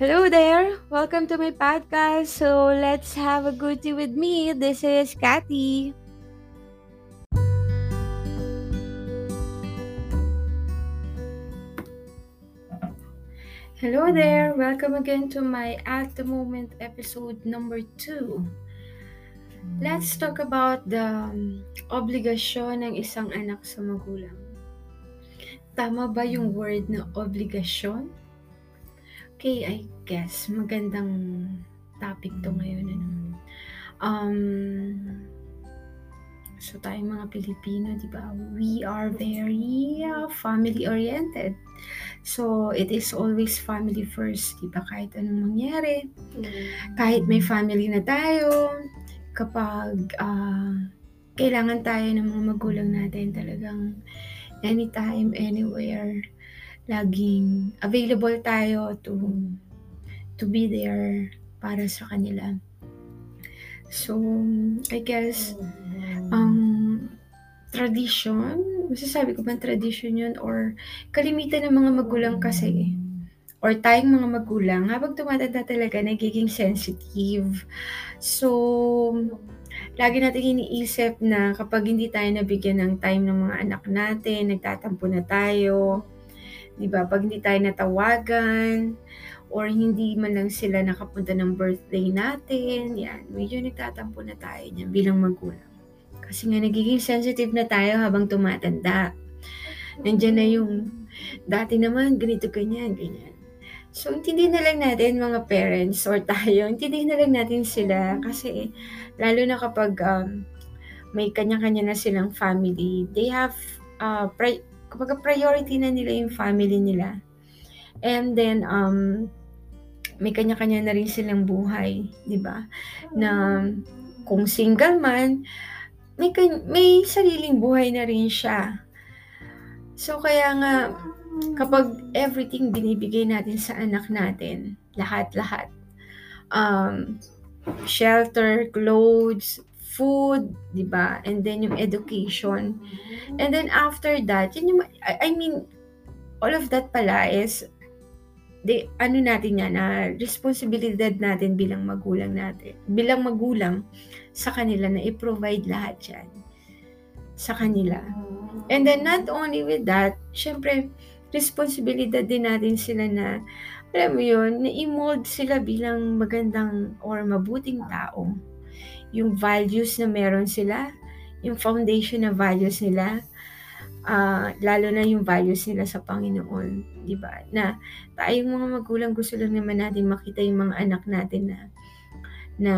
Hello there! Welcome to my podcast. So let's have a good tea with me. This is Kathy. Hello there! Welcome again to my At the Moment episode number 2. Let's talk about the um, obligasyon ng isang anak sa magulang. Tama ba yung word na obligasyon? Okay, I guess magandang topic to ngayon. Ano? Um, so tayong mga Pilipino, di ba? We are very uh, family-oriented. So, it is always family first, di ba? Kahit anong mangyari. Kahit may family na tayo, kapag uh, kailangan tayo ng mga magulang natin talagang anytime, anywhere, laging available tayo to to be there para sa kanila. So, I guess, um, tradition, masasabi ko ba tradition yun? Or kalimitan ng mga magulang kasi. Or tayong mga magulang habang tumatanda talaga nagiging sensitive. So, lagi natin iniisip na kapag hindi tayo nabigyan ng time ng mga anak natin, nagtatampo na tayo, 'di ba? Pag hindi tayo natawagan or hindi man lang sila nakapunta ng birthday natin, yan, medyo nagtatampo na tayo niyan bilang magulang. Kasi nga nagiging sensitive na tayo habang tumatanda. Nandiyan na yung dati naman ganito ganyan, ganyan. So, intindihin na lang natin mga parents or tayo, intindihin na lang natin sila kasi lalo na kapag um, may kanya-kanya na silang family, they have uh, pri- kapag priority na nila yung family nila. And then, um, may kanya-kanya na rin silang buhay, di ba? Na kung single man, may, may sariling buhay na rin siya. So, kaya nga, kapag everything binibigay natin sa anak natin, lahat-lahat, um, shelter, clothes, food, di ba? And then yung education. And then after that, yun yung, I mean, all of that pala is, de, ano natin yan, na responsibilidad natin bilang magulang natin, bilang magulang sa kanila na i-provide lahat yan sa kanila. And then not only with that, syempre, responsibilidad din natin sila na, alam mo yun, na-mold sila bilang magandang or mabuting tao. Yung values na meron sila, yung foundation na values nila, uh, lalo na yung values nila sa Panginoon, di ba? Na tayong mga magulang gusto lang naman natin makita yung mga anak natin na na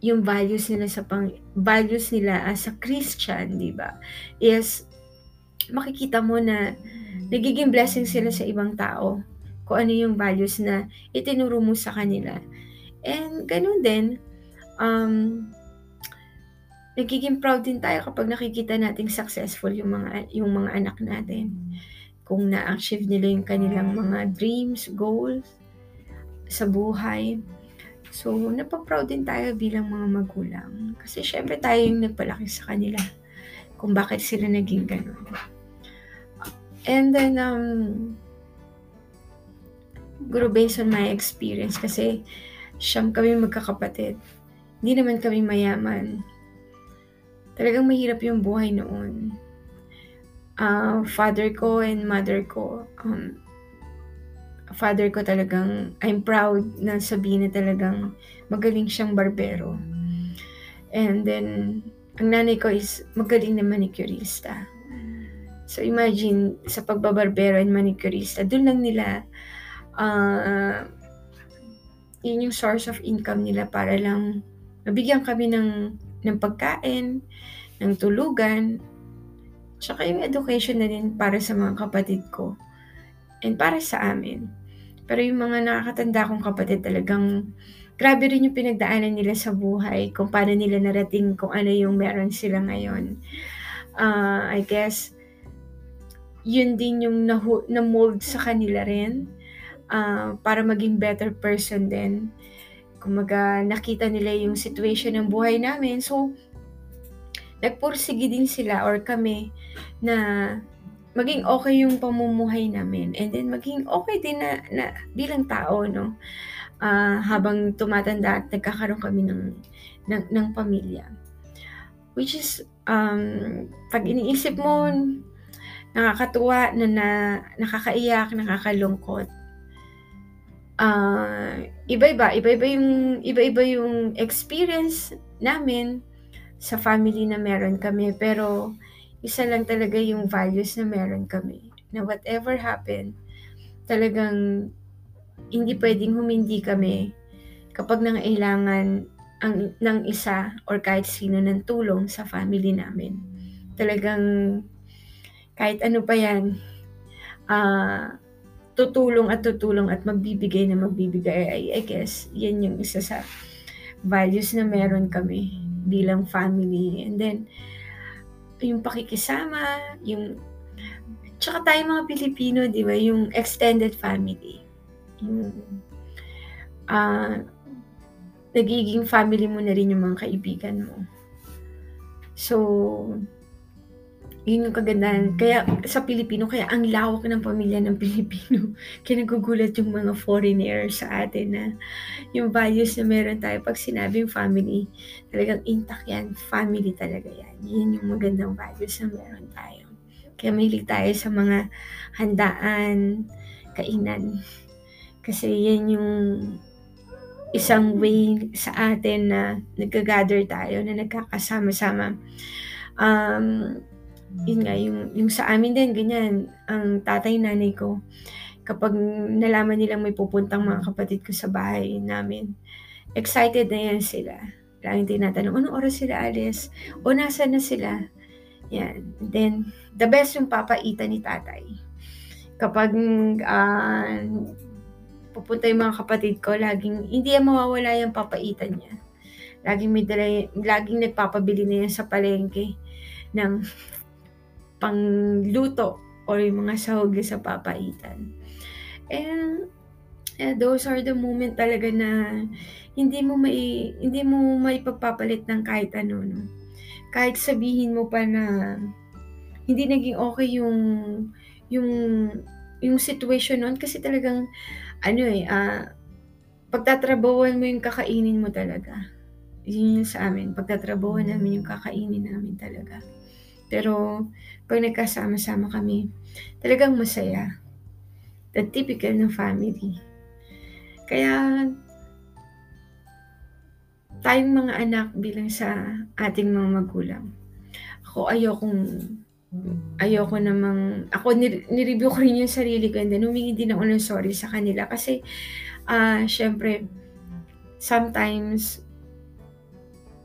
yung values nila sa pang values nila as a Christian, di ba? Is makikita mo na nagiging blessing sila sa ibang tao kung ano yung values na itinuro mo sa kanila. And ganun din, um, nagiging proud din tayo kapag nakikita nating successful yung mga yung mga anak natin. Kung na-achieve nila yung kanilang mga dreams, goals sa buhay. So, napaproud din tayo bilang mga magulang. Kasi syempre tayo yung nagpalaki sa kanila kung bakit sila naging ganun. And then, um, guru based on my experience, kasi siyam kami magkakapatid. Hindi naman kami mayaman. Talagang mahirap yung buhay noon. Uh, father ko and mother ko, um, father ko talagang, I'm proud na sabihin na talagang magaling siyang barbero. And then, ang nanay ko is magaling na manicurista. So imagine, sa pagbabarbero and manicurista, doon lang nila, uh, yun yung source of income nila para lang mabigyan kami ng, ng pagkain, ng tulugan, tsaka yung education na din para sa mga kapatid ko and para sa amin. Pero yung mga nakakatanda kong kapatid talagang grabe rin yung pinagdaanan nila sa buhay, kung paano nila narating kung ano yung meron sila ngayon. Uh, I guess, yun din yung nahu- na-mold sa kanila rin uh, para maging better person din. Kumaga, nakita nila yung situation ng buhay namin. So, nagpursige din sila or kami na maging okay yung pamumuhay namin. And then maging okay din na, na bilang tao no? Uh, habang tumatanda at nagkakaroon kami ng ng, ng pamilya. Which is um, pag iniisip mo nakakatuwa na, na nakakaiyak nakakalungkot uh, iba-iba iba-iba yung iba-iba yung experience namin sa family na meron kami pero isa lang talaga yung values na meron kami. Na whatever happen, talagang hindi pwedeng humindi kami kapag nangailangan ang, ng isa or kahit sino ng tulong sa family namin. Talagang kahit ano pa yan, uh, tutulong at tutulong at magbibigay na magbibigay. I, I guess, yan yung isa sa values na meron kami bilang family. And then, yung pakikisama, yung tsaka tayo mga Pilipino, di ba, yung extended family. Yung uh, nagiging family mo na rin yung mga kaibigan mo. So, yun yung kagandahan. Kaya sa Pilipino, kaya ang lawak ng pamilya ng Pilipino. Kaya nagugulat yung mga foreigner sa atin na yung values na meron tayo pag sinabing family, talagang intact yan. Family talaga yan. Yan yung magandang values na meron tayo. Kaya mahilig tayo sa mga handaan, kainan. Kasi yan yung isang way sa atin na nagka-gather tayo, na nagkakasama-sama. Um, yun nga, yung, yung sa amin din, ganyan, ang tatay nanay ko, kapag nalaman nilang may pupuntang mga kapatid ko sa bahay namin, excited na yan sila. Laging tinatanong, anong oras sila alis? O nasa na sila? Yan. Then, the best yung papaita ni tatay. Kapag uh, pupunta yung mga kapatid ko, laging, hindi yan mawawala yung papaitan niya. Laging may dala, laging nagpapabili na yan sa palengke ng pangluto or yung mga sahog sa papaitan. And yeah, those are the moment talaga na hindi mo may hindi mo may pagpapalit ng kahit ano no. Kahit sabihin mo pa na hindi naging okay yung yung yung situation noon kasi talagang ano eh uh, pagtatrabawan mo yung kakainin mo talaga. Yun yung sa amin. Pagtatrabawan namin yung kakainin namin talaga. Pero pag nagkasama-sama kami, talagang masaya. The typical ng family. Kaya tayong mga anak bilang sa ating mga magulang. Ako ayokong ayoko namang ako ni-review ko rin yung sarili ko and then humingi din ako ng sorry sa kanila kasi uh, syempre sometimes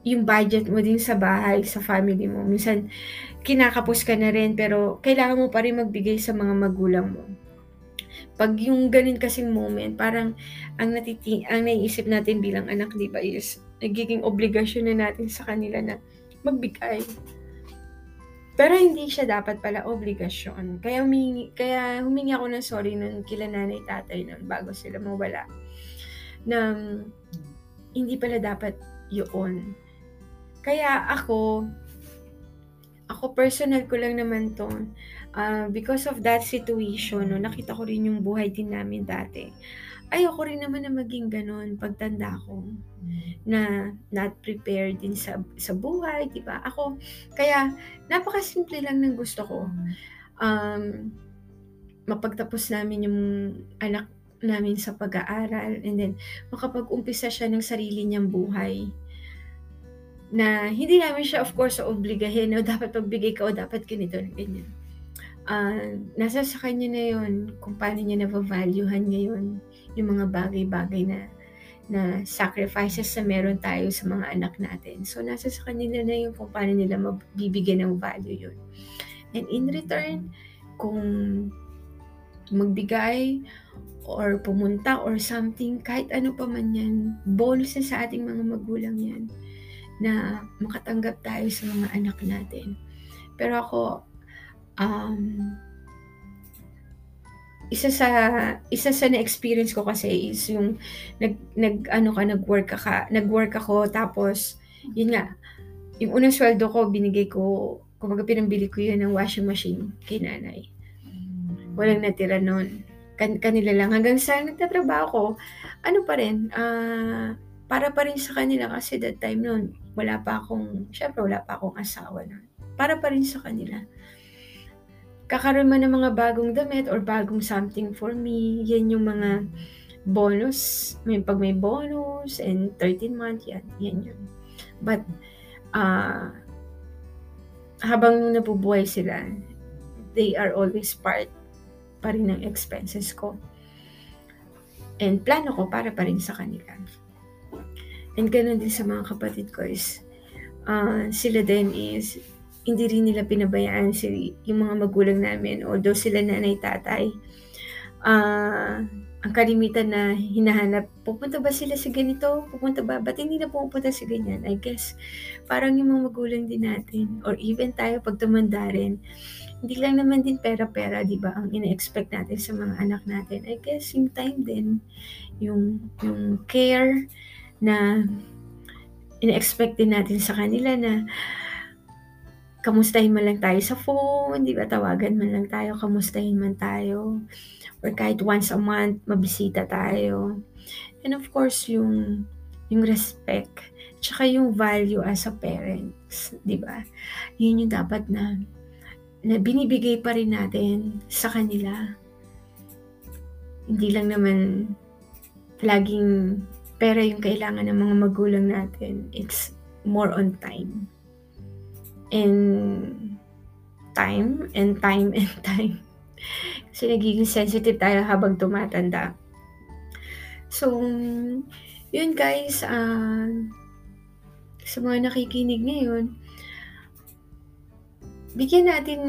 yung budget mo din sa bahay, sa family mo. Minsan, kinakapos ka na rin, pero kailangan mo pa rin magbigay sa mga magulang mo. Pag yung ganun kasing moment, parang ang, natiti ang naiisip natin bilang anak, di ba, is nagiging obligasyon na natin sa kanila na magbigay. Pero hindi siya dapat pala obligasyon. Kaya humingi, kaya humingi ako ng sorry nun kila nanay tatay nun bago sila mawala. Na hindi pala dapat yun. Kaya ako, ako personal ko lang naman to, uh, because of that situation, no, nakita ko rin yung buhay din namin dati. Ayoko rin naman na maging ganun pagtanda ko na not prepared din sa, sa buhay, di ba? Ako, kaya napakasimple lang ng gusto ko. Um, mapagtapos namin yung anak namin sa pag-aaral and then makapag-umpisa siya ng sarili niyang buhay na hindi namin siya of course obligahin o dapat pagbigay ka o dapat ganito na ganyan. Uh, nasa sa kanya na yon kung paano niya na-valuehan ngayon yung mga bagay-bagay na na sacrifices na meron tayo sa mga anak natin. So, nasa sa kanila na yung kung paano nila mabibigyan ng value yun. And in return, kung magbigay or pumunta or something, kahit ano pa man yan, bonus na sa ating mga magulang yan na makatanggap tayo sa mga anak natin. Pero ako, um, isa sa isa sa na-experience ko kasi is yung nag nag ano ka nag-work ka, nag-work ako tapos yun nga yung unang sweldo ko binigay ko kumbaga pinambili ko yun ng washing machine kay nanay. walang natira nun. Kan kanila lang. Hanggang sa nagtatrabaho ko, ano pa rin, uh, para pa rin sa kanila kasi that time noon, wala pa akong, syempre wala pa akong asawa nun. Para pa rin sa kanila. Kakaroon man ng mga bagong damit or bagong something for me, yan yung mga bonus, may pag may bonus and 13 month, yan, yan yun. But, uh, habang nabubuhay sila, they are always part pa rin ng expenses ko. And plano ko para pa rin sa kanila. And ganoon din sa mga kapatid ko is, uh, sila din is, hindi rin nila pinabayaan si, yung mga magulang namin, although sila nanay tatay. Uh, ang kalimitan na hinahanap, pupunta ba sila sa ganito? Pupunta ba? Ba't hindi na pupunta sa ganyan? I guess, parang yung mga magulang din natin, or even tayo pag tumanda rin, hindi lang naman din pera-pera, di ba, ang ina-expect natin sa mga anak natin. I guess yung time din, yung, yung care na ina-expect din natin sa kanila na kamustahin man lang tayo sa phone, di ba, tawagan man lang tayo, kamustahin man tayo, or kahit once a month, mabisita tayo. And of course, yung, yung respect, tsaka yung value as a parents, di ba? Yun yung dapat na na binibigay pa rin natin sa kanila. Hindi lang naman laging pera yung kailangan ng mga magulang natin. It's more on time. And time and time and time. Kasi nagiging sensitive tayo habang tumatanda. So, yun guys, uh, sa mga nakikinig ngayon, bigyan natin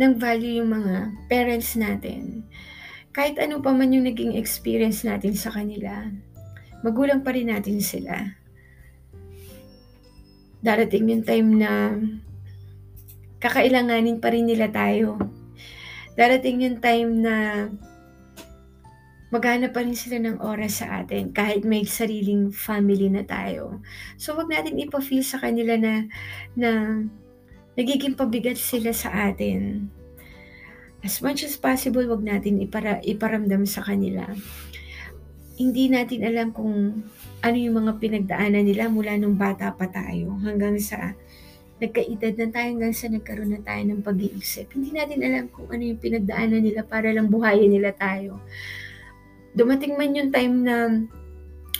ng value yung mga parents natin. Kahit ano pa man yung naging experience natin sa kanila, magulang pa rin natin sila. Darating yung time na kakailanganin pa rin nila tayo. Darating yung time na maghanap pa rin sila ng oras sa atin kahit may sariling family na tayo. So, wag natin ipa-feel sa kanila na, na nagiging pabigat sila sa atin. As much as possible, wag natin ipara, iparamdam sa kanila. Hindi natin alam kung ano yung mga pinagdaanan nila mula nung bata pa tayo hanggang sa nagkaedad na tayo hanggang sa nagkaroon na tayo ng pag-iisip. Hindi natin alam kung ano yung pinagdaanan nila para lang buhayin nila tayo. Dumating man yung time na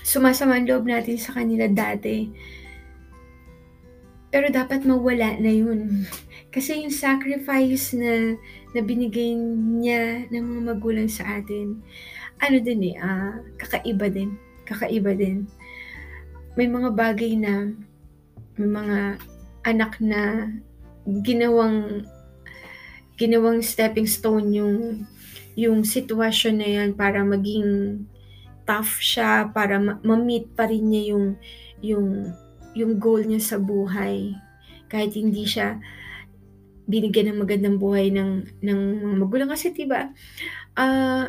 sumasama ang loob natin sa kanila dati, pero dapat mawala na yun. Kasi yung sacrifice na, na binigay niya ng mga magulang sa atin, ano din eh, uh, kakaiba din. Kakaiba din. May mga bagay na, may mga anak na ginawang ginawang stepping stone yung yung sitwasyon na yan para maging tough siya para ma-meet pa rin niya yung yung yung goal niya sa buhay. Kahit hindi siya binigyan ng magandang buhay ng, ng mga magulang. Kasi diba, uh,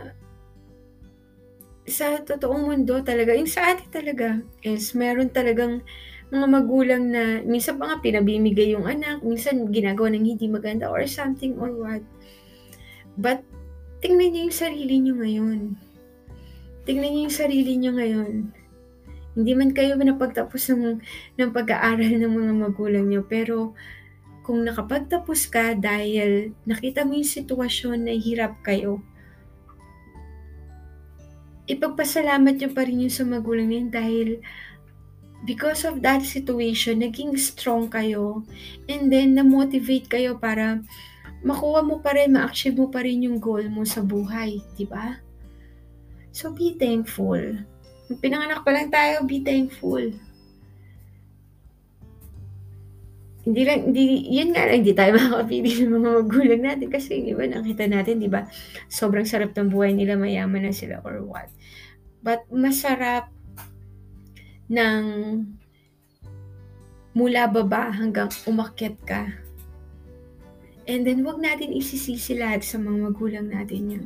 sa totoong mundo talaga, yung sa atin talaga, is meron talagang mga magulang na minsan pa nga pinabimigay yung anak, minsan ginagawa ng hindi maganda or something or what. But, tingnan niyo yung sarili niyo ngayon. Tingnan niyo yung sarili niyo ngayon hindi man kayo napagtapos ng, ng pag-aaral ng mga magulang nyo, pero kung nakapagtapos ka dahil nakita mo yung sitwasyon na hirap kayo, ipagpasalamat nyo pa rin yung sa magulang nyo dahil because of that situation, naging strong kayo and then na-motivate kayo para makuha mo pa rin, ma-achieve mo pa rin yung goal mo sa buhay, di ba? So be thankful pinanganak pa lang tayo, be thankful. Hindi lang, hindi, yun nga lang, hindi tayo makakapili ng mga magulang natin kasi di ba, nakita natin, di ba, sobrang sarap ng buhay nila, mayaman na sila or what. But masarap ng mula baba hanggang umakyat ka. And then, wag natin isisisi lahat sa mga magulang natin yun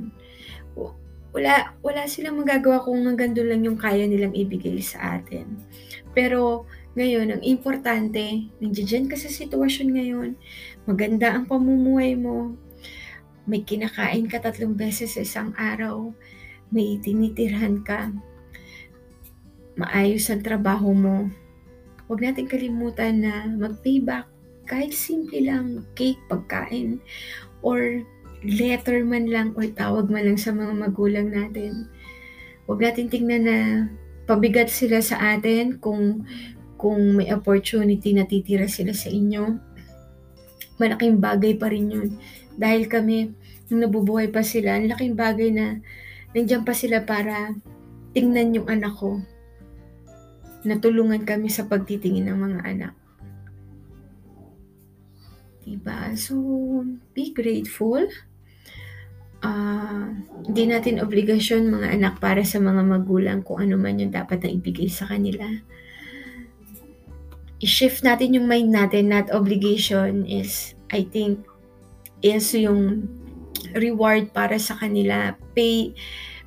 wala, wala silang magagawa kung hanggang doon lang yung kaya nilang ibigay sa atin. Pero ngayon, ang importante, nandiyan ka sa sitwasyon ngayon, maganda ang pamumuhay mo, may kinakain ka tatlong beses sa isang araw, may tinitirhan ka, maayos ang trabaho mo, huwag natin kalimutan na mag-payback. Kahit simple lang cake, pagkain, or letter man lang or tawag man lang sa mga magulang natin. Huwag natin tingnan na pabigat sila sa atin kung kung may opportunity na titira sila sa inyo. Malaking bagay pa rin yun. Dahil kami, nung nabubuhay pa sila, ang laking bagay na nandiyan pa sila para tingnan yung anak ko. Natulungan kami sa pagtitingin ng mga anak. Diba? So, be grateful. Uh, hindi natin obligasyon mga anak para sa mga magulang kung ano man yung dapat na ibigay sa kanila. I-shift natin yung mind natin, not obligation is, I think, is yung reward para sa kanila, pay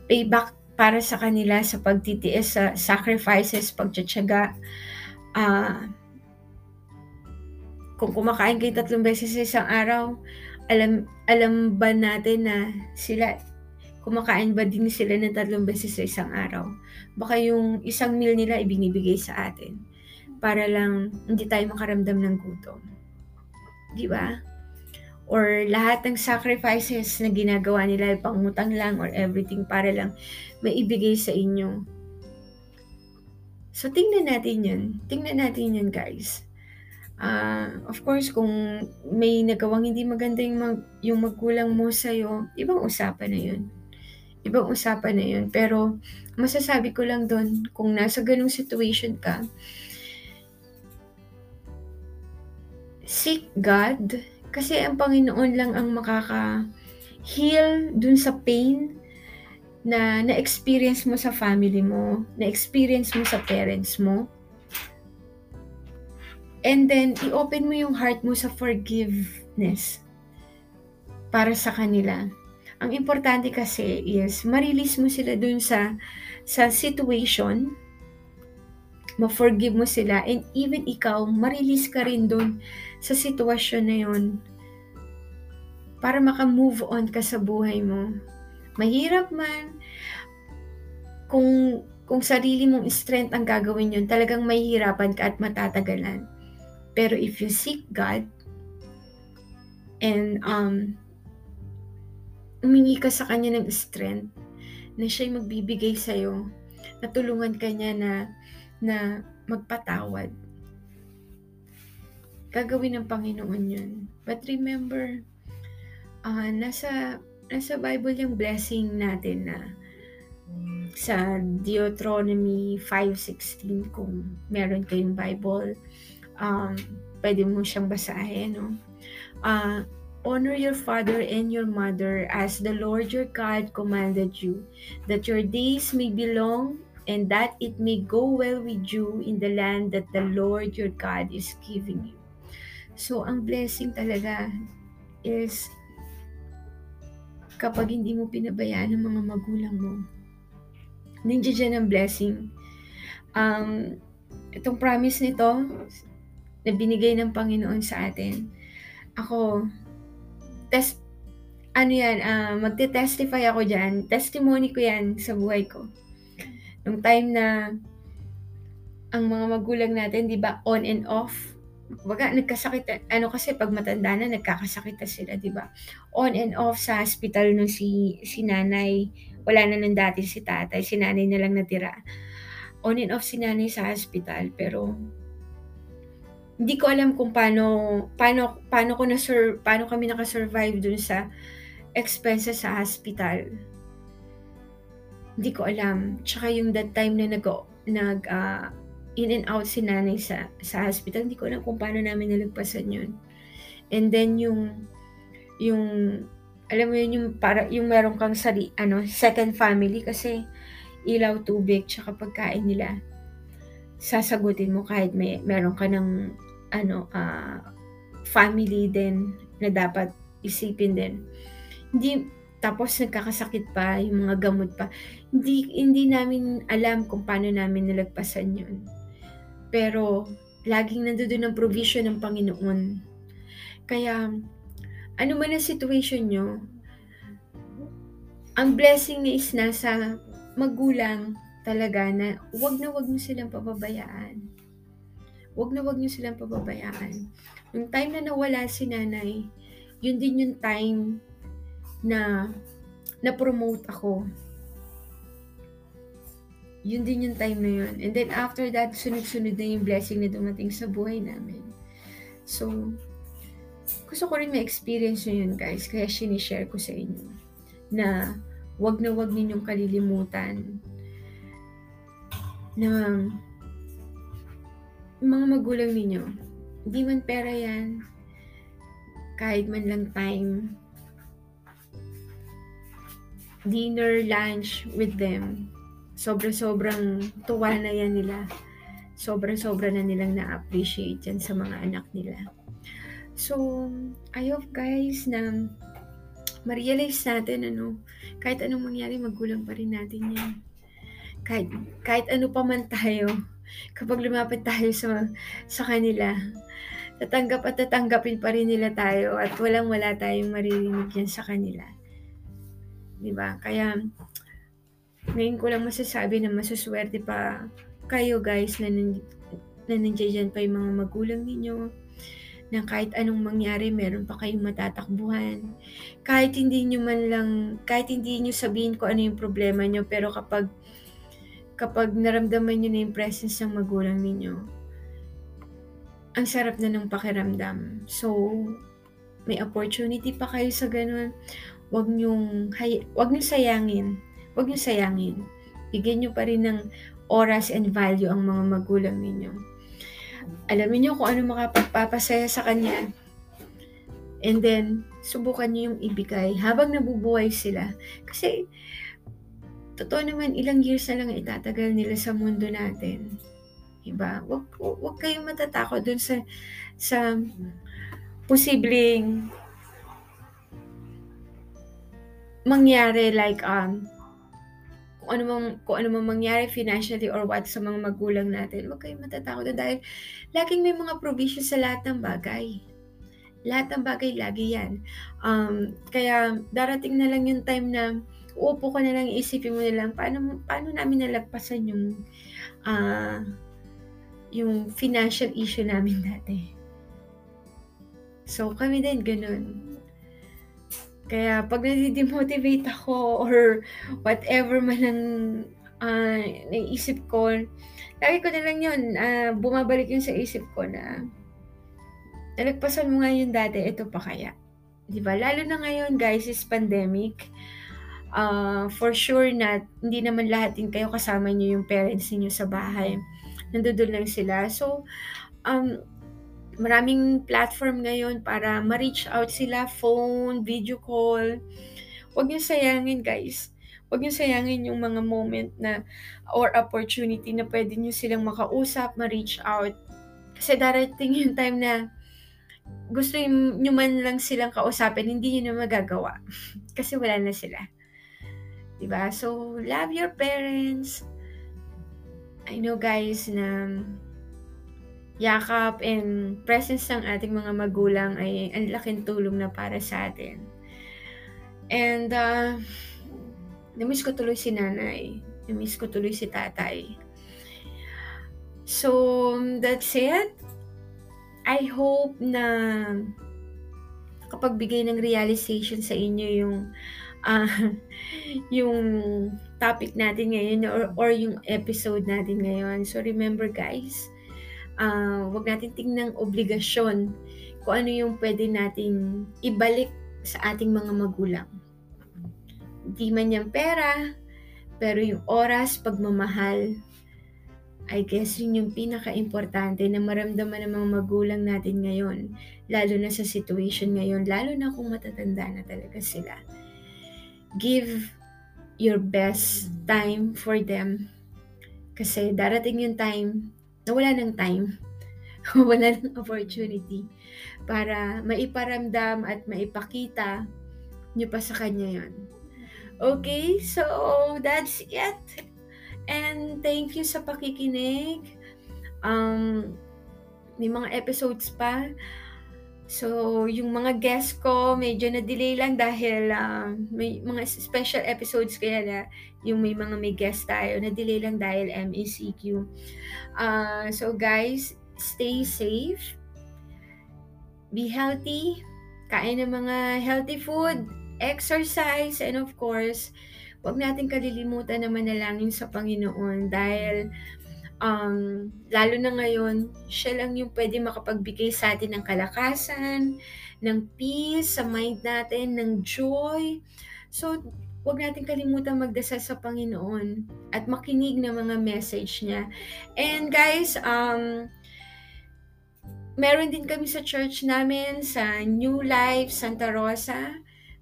payback para sa kanila sa pagtitiis sa sacrifices, pagtsatsaga. Uh, kung kumakain kayo tatlong beses sa isang araw, alam alam ba natin na sila kumakain ba din sila ng tatlong beses sa isang araw? Baka yung isang meal nila ibinibigay sa atin para lang hindi tayo makaramdam ng gutom. Di ba? or lahat ng sacrifices na ginagawa nila, pangutang lang or everything para lang maibigay sa inyo. So, tingnan natin yun. Tingnan natin yun, guys. Uh, of course, kung may nagawang hindi maganda yung, mag, yung magkulang mo sa'yo, ibang usapan na yun. Ibang usapan na yun. Pero, masasabi ko lang doon, kung nasa ganong situation ka, seek God kasi ang Panginoon lang ang makaka-heal dun sa pain na na-experience mo sa family mo, na-experience mo sa parents mo. And then, i-open mo yung heart mo sa forgiveness para sa kanila. Ang importante kasi is, ma-release mo sila dun sa, sa situation, ma-forgive mo sila, and even ikaw, ma-release ka rin dun sa sitwasyon na yun para maka-move on ka sa buhay mo. Mahirap man, kung, kung sarili mong strength ang gagawin yun, talagang mahihirapan ka at matatagalan. Pero if you seek God, and um, umingi ka sa Kanya ng strength, na siya'y magbibigay sa'yo, natulungan ka niya na, na magpatawad gagawin ng Panginoon yun. But remember, uh, nasa, nasa Bible yung blessing natin na sa Deuteronomy 5.16 kung meron kayong Bible, um, pwede mo siyang basahin. No? Uh, Honor your father and your mother as the Lord your God commanded you, that your days may be long and that it may go well with you in the land that the Lord your God is giving you. So, ang blessing talaga is kapag hindi mo pinabayaan ng mga magulang mo. Nandiyan dyan ang blessing. Um, itong promise nito na binigay ng Panginoon sa atin. Ako, test, ano yan, uh, magte-testify ako dyan. Testimony ko yan sa buhay ko. Nung time na ang mga magulang natin, di ba, on and off, Baga, nagkasakit, ano kasi pag matanda na, nagkakasakit na sila, di ba? On and off sa hospital no si, si nanay, wala na nang dati si tatay, si nanay na lang natira. On and off si nanay sa hospital, pero hindi ko alam kung paano, paano, paano ko na paano kami nakasurvive dun sa expenses sa hospital. Hindi ko alam. Tsaka yung that time na nag, nag uh, in and out si nanay sa, sa hospital. Hindi ko alam kung paano namin nalagpasan yun. And then yung, yung, alam mo yun, yung, para, yung meron kang sari, ano, second family kasi ilaw, tubig, tsaka pagkain nila. Sasagutin mo kahit may, meron ka ng, ano, uh, family din na dapat isipin din. Hindi, tapos nagkakasakit pa, yung mga gamot pa. Hindi, hindi namin alam kung paano namin nalagpasan yun. Pero, laging nandoon ang provision ng Panginoon. Kaya, ano man ang situation nyo, ang blessing niya is nasa magulang talaga na wag na wag niyo silang pababayaan. Wag na wag niyo silang pababayaan. Yung time na nawala si nanay, yun din yung time na na-promote ako. Yun din yung time na yun. And then after that, sunod-sunod na yung blessing na dumating sa buhay namin. So, gusto ko rin ma-experience nyo yun guys. Kaya sinishare ko sa inyo na wag na wag ninyong kalilimutan na mga magulang ninyo, hindi man pera yan, kahit man lang time, dinner, lunch with them, sobra-sobrang tuwa na yan nila. Sobra-sobra na nilang na-appreciate yan sa mga anak nila. So, I hope guys na ma-realize natin ano, kahit anong mangyari, magulang pa rin natin yan. Kahit, kahit ano pa man tayo, kapag lumapit tayo sa, sa kanila, tatanggap at tatanggapin pa rin nila tayo at walang wala tayong maririnig yan sa kanila. 'Di ba? Kaya ngayon ko lang masasabi na masuswerte pa kayo guys na, nan- na nandiyan pa yung mga magulang ninyo na kahit anong mangyari, meron pa kayong matatakbuhan. Kahit hindi nyo man lang, kahit hindi nyo sabihin ko ano yung problema nyo, pero kapag kapag naramdaman nyo na yung presence ng magulang ninyo, ang sarap na ng pakiramdam. So, may opportunity pa kayo sa ganun wag niyong, hay, wag niyong sayangin. Wag niyong sayangin. Bigyan niyo pa rin ng oras and value ang mga magulang ninyo. Alamin niyo kung ano makapagpapasaya sa kanya. And then, subukan niyo yung ibigay habang nabubuhay sila. Kasi, totoo naman, ilang years na lang itatagal nila sa mundo natin. Diba? Wag, wag kayong matatakot dun sa, sa posibleng mangyari like um kung ano mang kung ano mang mangyari financially or what sa mga magulang natin, huwag kayong matatakot dahil laging may mga provision sa lahat ng bagay. Lahat ng bagay lagi 'yan. Um, kaya darating na lang yung time na uupo ka na lang isipin mo na lang paano paano namin nalagpasan yung uh, yung financial issue namin dati. So kami din ganun kaya pag nadidemotivate ako or whatever man ang uh, naisip ko, lagi ko na lang yun, uh, bumabalik yun sa isip ko na nalagpasan mo nga yun dati, ito pa kaya. Di ba? Lalo na ngayon guys, is pandemic. Uh, for sure na hindi naman lahat din kayo kasama niyo yung parents niyo sa bahay. Nandoon lang sila. So, um, maraming platform ngayon para ma-reach out sila, phone, video call. Huwag niyo sayangin guys. Huwag niyo sayangin yung mga moment na or opportunity na pwede niyo silang makausap, ma-reach out. Kasi darating yung time na gusto niyo man lang silang kausapin, hindi niyo na magagawa. Kasi wala na sila. Diba? So, love your parents. I know guys na yakap and presence ng ating mga magulang ay ang laking tulong na para sa atin. And, uh, namiss ko tuloy si nanay. Namiss ko tuloy si tatay. So, that's it. I hope na kapag bigay ng realization sa inyo yung uh, yung topic natin ngayon or, or yung episode natin ngayon. So remember guys, uh, wag natin tingnan obligasyon kung ano yung pwede nating ibalik sa ating mga magulang. Hindi man yung pera, pero yung oras, pagmamahal, I guess yun yung pinaka-importante na maramdaman ng mga magulang natin ngayon, lalo na sa situation ngayon, lalo na kung matatanda na talaga sila. Give your best time for them kasi darating yung time nawala ng time, wala ng opportunity para maiparamdam at maipakita nyo pa sa kanya yon. Okay, so that's it. And thank you sa pakikinig. Um, may mga episodes pa. So, yung mga guest ko, medyo na-delay lang dahil uh, may mga special episodes kaya na yung may mga may guest tayo, na-delay lang dahil MECQ. Uh, so guys, stay safe, be healthy, kain ng mga healthy food, exercise, and of course, wag natin kalilimutan na manalangin sa Panginoon dahil um, lalo na ngayon, siya lang yung pwede makapagbigay sa atin ng kalakasan, ng peace sa mind natin, ng joy. So, huwag natin kalimutan magdasal sa Panginoon at makinig ng mga message niya. And guys, um, meron din kami sa church namin sa New Life Santa Rosa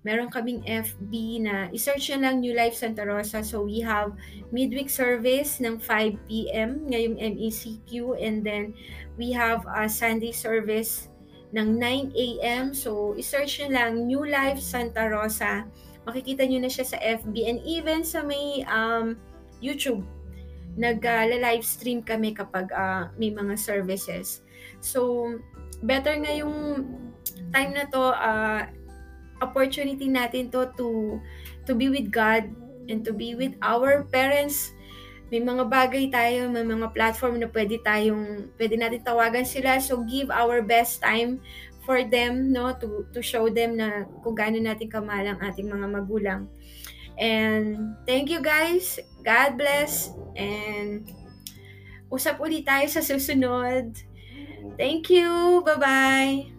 meron kaming FB na isearch nyo lang New Life Santa Rosa. So we have midweek service ng 5 p.m. ngayong MECQ and then we have a Sunday service ng 9 a.m. So isearch nyo lang New Life Santa Rosa. Makikita nyo na siya sa FB and even sa may um, YouTube. Nag-live uh, stream kami kapag uh, may mga services. So, better ngayong time na to, uh, opportunity natin to to to be with God and to be with our parents. May mga bagay tayo, may mga platform na pwede tayong pwede natin tawagan sila. So give our best time for them no to to show them na kung gaano natin kamahal ang ating mga magulang. And thank you guys. God bless and usap ulit tayo sa susunod. Thank you. Bye-bye.